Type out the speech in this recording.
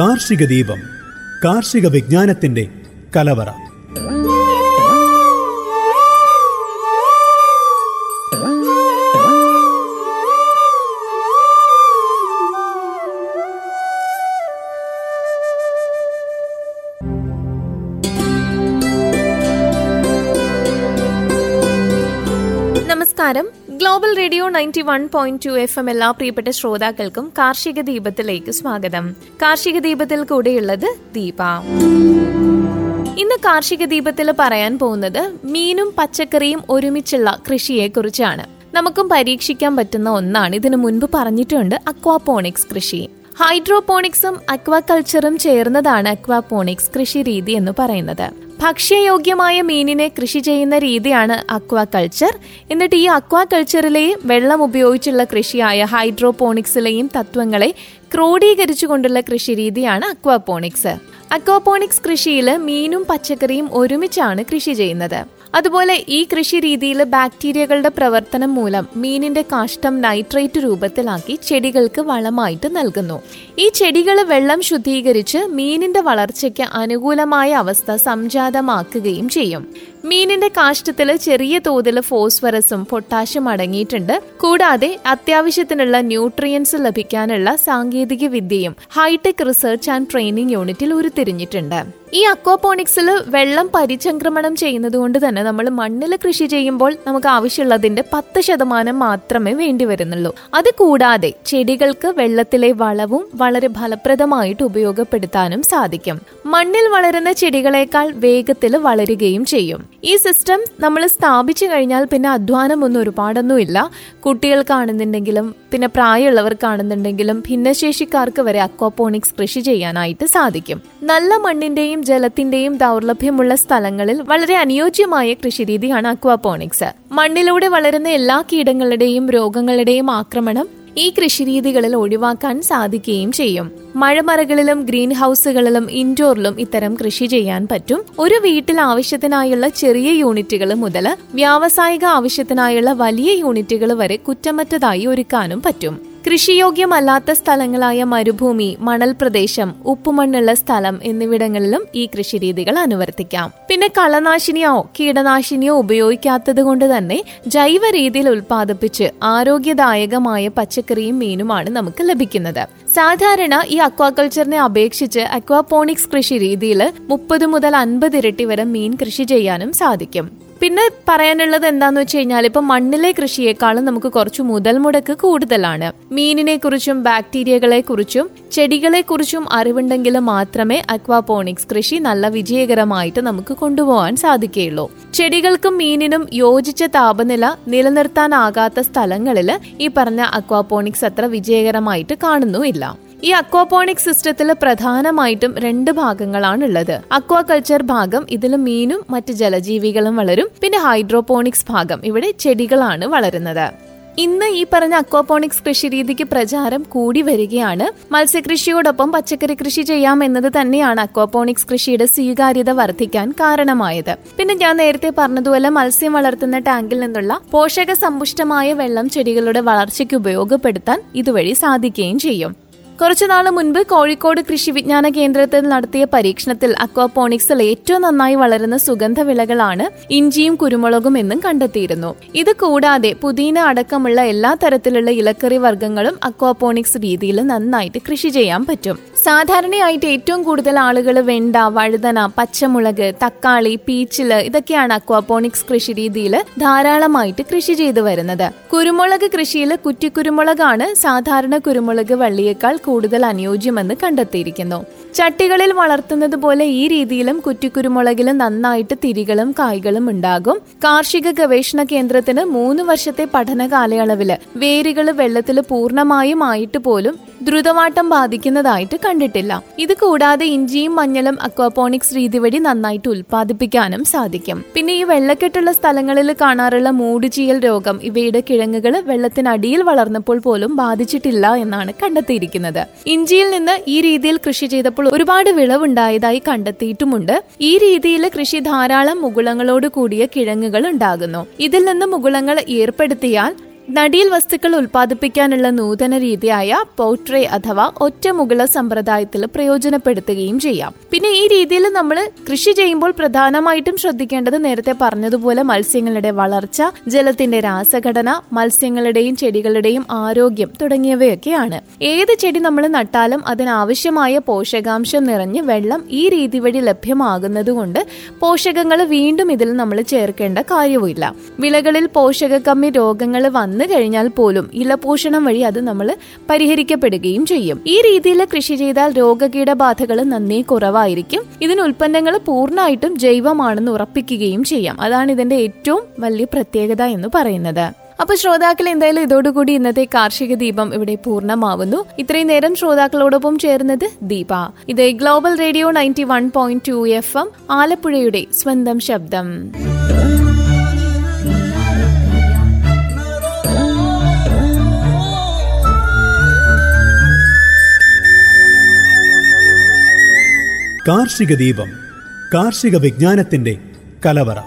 കാർഷിക ദീപം കാർഷിക വിജ്ഞാനത്തിന്റെ കലവറ. നമസ്കാരം. Global radio ninety one point two F M എല്ലാ പ്രിയപ്പെട്ട ശ്രോതാക്കൾക്കും കാർഷിക ദീപത്തിലേക്ക് സ്വാഗതം. കാർഷിക ദീപത്തിൽ കൂടെയുള്ളത് ദീപ. ഇന്ന് കാർഷിക ദീപത്തിൽ പറയാൻ പോകുന്നത് മീനും പച്ചക്കറിയും ഒരുമിച്ചുള്ള കൃഷിയെക്കുറിച്ചാണ്. നമുക്കും പരീക്ഷിക്കാൻ പറ്റുന്ന ഒന്നാണ്. ഇതിനു മുൻപ് പറഞ്ഞിട്ടുണ്ട് അക്വാപോണിക്സ് കൃഷി. ഹൈഡ്രോപോണിക്സും അക്വാകൾച്ചറും ചേർന്നതാണ് അക്വാപോണിക്സ് കൃഷി രീതി എന്ന് പറയുന്നത്. ഭക്ഷ്യയോഗ്യമായ മീനിനെ കൃഷി ചെയ്യുന്ന രീതിയാണ് അക്വാ കൾച്ചർ എന്നിട്ട് ഈ അക്വാ കൾച്ചറിലെയും വെള്ളം ഉപയോഗിച്ചുള്ള കൃഷിയായ ഹൈഡ്രോപോണിക്സിലെയും തത്വങ്ങളെ ക്രോഡീകരിച്ചുകൊണ്ടുള്ള കൃഷി രീതിയാണ് അക്വാപോണിക്സ്. അക്വാപോണിക്സ് കൃഷിയിൽ മീനും പച്ചക്കറിയും ഒരുമിച്ചാണ് കൃഷി ചെയ്യുന്നത്. അതുപോലെ ഈ കൃഷി രീതിയിൽ ബാക്ടീരിയകളുടെ പ്രവർത്തനം മൂലം മീനിന്റെ കാഷ്ടം നൈട്രേറ്റ് രൂപത്തിലാക്കി ചെടികൾക്ക് വളമായിട്ട് നൽകുന്നു. ഈ ചെടികൾ വെള്ളം ശുദ്ധീകരിച്ച് മീനിന്റെ വളർച്ചയ്ക്ക് അനുകൂലമായ അവസ്ഥ സംജാതമാക്കുകയും ചെയ്യും. മീനിന്റെ കാഷ്ടത്തിൽ ചെറിയ തോതിൽ ഫോസ്ഫറസും പൊട്ടാഷ്യം അടങ്ങിയിട്ടുണ്ട്. കൂടാതെ അത്യാവശ്യത്തിനുള്ള ന്യൂട്രിയൻസ് ലഭിക്കാനുള്ള സാങ്കേതിക വിദ്യയും ഹൈടെക് റിസർച്ച് ആൻഡ് ട്രെയിനിങ് യൂണിറ്റിൽ ഉരുത്തിരിഞ്ഞിട്ടുണ്ട്. ഈ അക്വാപോണിക്സിൽ വെള്ളം പരിചംക്രമണം ചെയ്യുന്നത് കൊണ്ട് തന്നെ നമ്മൾ മണ്ണിൽ കൃഷി ചെയ്യുമ്പോൾ നമുക്ക് ആവശ്യമുള്ളതിന്റെ പത്ത് ശതമാനം മാത്രമേ വേണ്ടി വരുന്നുള്ളൂ. അത് കൂടാതെ ചെടികൾക്ക് വെള്ളത്തിലെ വളവും വളരെ ഫലപ്രദമായിട്ട് ഉപയോഗപ്പെടുത്താനും സാധിക്കും. മണ്ണിൽ വളരുന്ന ചെടികളെക്കാൾ വേഗത്തിൽ വളരുകയും ചെയ്യും. ഈ സിസ്റ്റം നമ്മൾ സ്ഥാപിച്ചു കഴിഞ്ഞാൽ പിന്നെ അധ്വാനമൊന്നും ഒരുപാടൊന്നുമില്ല. കുട്ടികൾക്കാണെന്നുണ്ടെങ്കിലും പിന്നെ പ്രായമുള്ളവർക്കാണെന്നുണ്ടെങ്കിലും ഭിന്നശേഷിക്കാർക്ക് വരെ അക്വാപോണിക്സ് കൃഷി ചെയ്യാനായിട്ട് സാധിക്കും. നല്ല മണ്ണിന്റെയും ജലത്തിന്റെയും ദൗർലഭ്യമുള്ള സ്ഥലങ്ങളിൽ വളരെ അനുയോജ്യമായ കൃഷിരീതിയാണ് അക്വാപോണിക്സ്. മണ്ണിലൂടെ വളരുന്ന എല്ലാ കീടങ്ങളുടെയും രോഗങ്ങളുടെയും ആക്രമണം ഈ കൃഷിരീതികളിൽ ഒഴിവാക്കാൻ സാധിക്കുകയും ചെയ്യും. മഴമറകളിലും ഗ്രീൻ ഹൗസുകളിലും ഇൻഡോറിലും ഇത്തരം കൃഷി ചെയ്യാൻ പറ്റും. ഒരു വീട്ടിൽ ആവശ്യത്തിനായുള്ള ചെറിയ യൂണിറ്റുകൾ മുതൽ വ്യാവസായിക ആവശ്യത്തിനായുള്ള വലിയ യൂണിറ്റുകൾ വരെ കുറ്റമറ്റതായി ഒരുക്കാനും പറ്റും. കൃഷിയോഗ്യമല്ലാത്ത സ്ഥലങ്ങളായ മരുഭൂമി മണൽ പ്രദേശം ഉപ്പുമണ്ണുള്ള സ്ഥലം എന്നിവിടങ്ങളിലും ഈ കൃഷിരീതികൾ അനുവർത്തിക്കാം. പിന്നെ കളനാശിനിയോ കീടനാശിനിയോ ഉപയോഗിക്കാത്തത് കൊണ്ട് തന്നെ ജൈവ രീതിയിൽ ഉൽപ്പാദിപ്പിച്ച് ആരോഗ്യദായകമായ പച്ചക്കറിയും മീനുമാണ് നമുക്ക് ലഭിക്കുന്നത്. സാധാരണ ഈ അക്വാകൾച്ചറിനെ അപേക്ഷിച്ച് അക്വാപോണിക്സ് കൃഷി രീതിയിൽ മുപ്പത് മുതൽ അൻപത് ഇരട്ടി വരെ മീൻ കൃഷി ചെയ്യാനും സാധിക്കും. പിന്നെ പറയാനുള്ളത് എന്താന്ന് വെച്ച് കഴിഞ്ഞാൽ ഇപ്പൊ മണ്ണിലെ കൃഷിയേക്കാളും നമുക്ക് കുറച്ച് മുതൽ മുടക്ക് കൂടുതലാണ്. മീനിനെ കുറിച്ചും ബാക്ടീരിയകളെ കുറിച്ചും ചെടികളെ കുറിച്ചും അറിവുണ്ടെങ്കിൽ മാത്രമേ അക്വാപോണിക്സ് കൃഷി നല്ല വിജയകരമായിട്ട് നമുക്ക് കൊണ്ടുപോകാൻ സാധിക്കുകയുള്ളൂ. ചെടികൾക്കും മീനിനും യോജിച്ച താപനില നിലനിർത്താനാകാത്ത സ്ഥലങ്ങളിൽ ഈ പറഞ്ഞ അക്വാപോണിക്സ് അത്ര വിജയകരമായിട്ട് കാണുന്നുമില്ല. ഈ അക്വാപോണിക് സിസ്റ്റത്തിൽ പ്രധാനമായിട്ടും രണ്ട് ഭാഗങ്ങളാണ് ഉള്ളത് അക്വാകൾച്ചർ ഭാഗം ഇതിൽ മീനും മറ്റ് ജലജീവികളും വളരും. പിന്നെ ഹൈഡ്രോപോണിക്സ് ഭാഗം ഇവിടെ ചെടികളാണ് വളരുന്നത്. ഇന്ന് ഈ പറഞ്ഞ അക്വാപോണിക്സ് കൃഷി രീതിക്ക് പ്രചാരം കൂടി വരികയാണ്. മത്സ്യകൃഷിയോടൊപ്പം പച്ചക്കറി കൃഷി ചെയ്യാം എന്നത് തന്നെയാണ് അക്വാപോണിക്സ് കൃഷിയുടെ സ്വീകാര്യത വർദ്ധിക്കാൻ കാരണമായത്. പിന്നെ ഞാൻ നേരത്തെ പറഞ്ഞതുപോലെ മത്സ്യം വളർത്തുന്ന ടാങ്കിൽ നിന്നുള്ള പോഷക സമ്പുഷ്ടമായ വെള്ളം ചെടികളുടെ വളർച്ചയ്ക്ക് ഉപയോഗപ്പെടുത്താൻ ഇതുവഴി സാധിക്കുകയും ചെയ്യും. കുറച്ചു നാൾ മുൻപ് കോഴിക്കോട് കൃഷി വിജ്ഞാന കേന്ദ്രത്തിൽ നടത്തിയ പരീക്ഷണത്തിൽ അക്വാപോണിക്സിൽ ഏറ്റവും നന്നായി വളരുന്ന സുഗന്ധ വിളകളാണ് ഇഞ്ചിയും കുരുമുളകും എന്നും കണ്ടെത്തിയിരുന്നു. ഇത് കൂടാതെ പുതിന അടക്കമുള്ള എല്ലാ തരത്തിലുള്ള ഇലക്കറി വർഗങ്ങളും അക്വാപോണിക്സ് രീതിയിൽ നന്നായിട്ട് കൃഷി ചെയ്യാൻ പറ്റും. സാധാരണയായിട്ട് ഏറ്റവും കൂടുതൽ ആളുകൾ വെണ്ട വഴുതന പച്ചമുളക് തക്കാളി പീച്ചിൽ ഇതൊക്കെയാണ് അക്വാപോണിക്സ് കൃഷി രീതിയിൽ ധാരാളമായിട്ട് കൃഷി ചെയ്തു വരുന്നത്. കുരുമുളക് കൃഷിയിൽ കുറ്റിക്കുരുമുളകാണ് സാധാരണ കുരുമുളക് വള്ളിയേക്കാൾ കൂടുതൽ അനുയോജ്യമെന്ന് കണ്ടെത്തിയിരിക്കുന്നു. ചട്ടികളിൽ വളർത്തുന്നത് പോലെ ഈ രീതിയിലും കുറ്റിക്കുരുമുളകിലും നന്നായിട്ട് തിരികളും കായ്കളും ഉണ്ടാകും. കാർഷിക ഗവേഷണ കേന്ദ്രത്തിന് മൂന്ന് വർഷത്തെ പഠന കാലയളവിൽ വേരുകൾ വെള്ളത്തിൽ പൂർണമായും ആയിട്ട് പോലും ദ്രുതവാട്ടം ബാധിക്കുന്നതായിട്ട് കണ്ടിട്ടില്ല. ഇത് കൂടാതെ ഇഞ്ചിയും മഞ്ഞളും അക്വാപോണിക്സ് രീതി വഴി നന്നായിട്ട് ഉൽപ്പാദിപ്പിക്കാനും സാധിക്കും. പിന്നെ ഈ വെള്ളക്കെട്ടുള്ള സ്ഥലങ്ങളിൽ കാണാറുള്ള മൂടുചീയൽ രോഗം ഇവയുടെ കിഴങ്ങുകൾ വെള്ളത്തിനടിയിൽ വളർന്നപ്പോൾ പോലും ബാധിച്ചിട്ടില്ല എന്നാണ് കണ്ടെത്തിയിരിക്കുന്നത്. ഇഞ്ചിയിൽ നിന്ന് ഈ രീതിയിൽ കൃഷി ചെയ്തപ്പോൾ ഒരുപാട് വിളവുണ്ടായതായി കണ്ടെത്തിയിട്ടുമുണ്ട്. ഈ രീതിയിൽ കൃഷി ധാരാളം മുകുളങ്ങളോട് കൂടിയ കിഴങ്ങുകൾ ഉണ്ടാകുന്നു. ഇതിൽ നിന്ന് മുകുളങ്ങൾ ഏർപ്പെടുത്തിയാൽ നടീൽ വസ്തുക്കൾ ഉൽപ്പാദിപ്പിക്കാനുള്ള നൂതന രീതിയായ പോട്രേ അഥവാ ഒറ്റമുകള സമ്പ്രദായത്തിൽ പ്രയോജനപ്പെടുത്തുകയും ചെയ്യാം. പിന്നെ ഈ രീതിയിൽ നമ്മൾ കൃഷി ചെയ്യുമ്പോൾ പ്രധാനമായിട്ടും ശ്രദ്ധിക്കേണ്ടത് നേരത്തെ പറഞ്ഞതുപോലെ മത്സ്യങ്ങളുടെ വളർച്ച ജലത്തിന്റെ രാസഘടന മത്സ്യങ്ങളുടെയും ചെടികളുടെയും ആരോഗ്യം തുടങ്ങിയവയൊക്കെയാണ്. ഏത് ചെടി നമ്മൾ നട്ടാലും അതിനാവശ്യമായ പോഷകാംശം നിറഞ്ഞ് വെള്ളം ഈ രീതി വഴി ലഭ്യമാകുന്നതുകൊണ്ട് പോഷകങ്ങൾ വീണ്ടും ഇതിൽ നമ്മൾ ചേർക്കേണ്ട കാര്യവുമില്ല. വിളകളിൽ പോഷകക്കമ്മി രോഗങ്ങൾ വന്നു കഴിഞ്ഞാൽ പോലും ഇളപോഷണം വഴി അത് നമ്മൾ പരിഹരിക്കപ്പെടുകയും ചെയ്യും. ഈ രീതിയിൽ കൃഷി ചെയ്താൽ രോഗകീടബാധകൾ നന്നേ കുറവായിരിക്കും. ഇതിന് ഉൽപ്പന്നങ്ങൾ പൂർണമായിട്ടും ജൈവമാണെന്ന് ഉറപ്പിക്കുകയും ചെയ്യാം. അതാണ് ഇതിന്റെ ഏറ്റവും വലിയ പ്രത്യേകത എന്ന് പറയുന്നത്. അപ്പൊ ശ്രോതാക്കൾ എന്തായാലും ഇതോടുകൂടി ഇന്നത്തെ കാർഷിക ദീപം ഇവിടെ പൂർണമാവുന്നു. ഇത്രയും നേരം ശ്രോതാക്കളോടൊപ്പം ചേർന്നത് ദീപ. ഇത് global radio ninety one point two F M ആലപ്പുഴയുടെ സ്വന്തം ശബ്ദം. കാർഷിക ദീപം കാർഷിക വിജ്ഞാനത്തിന്റെ കലവറ.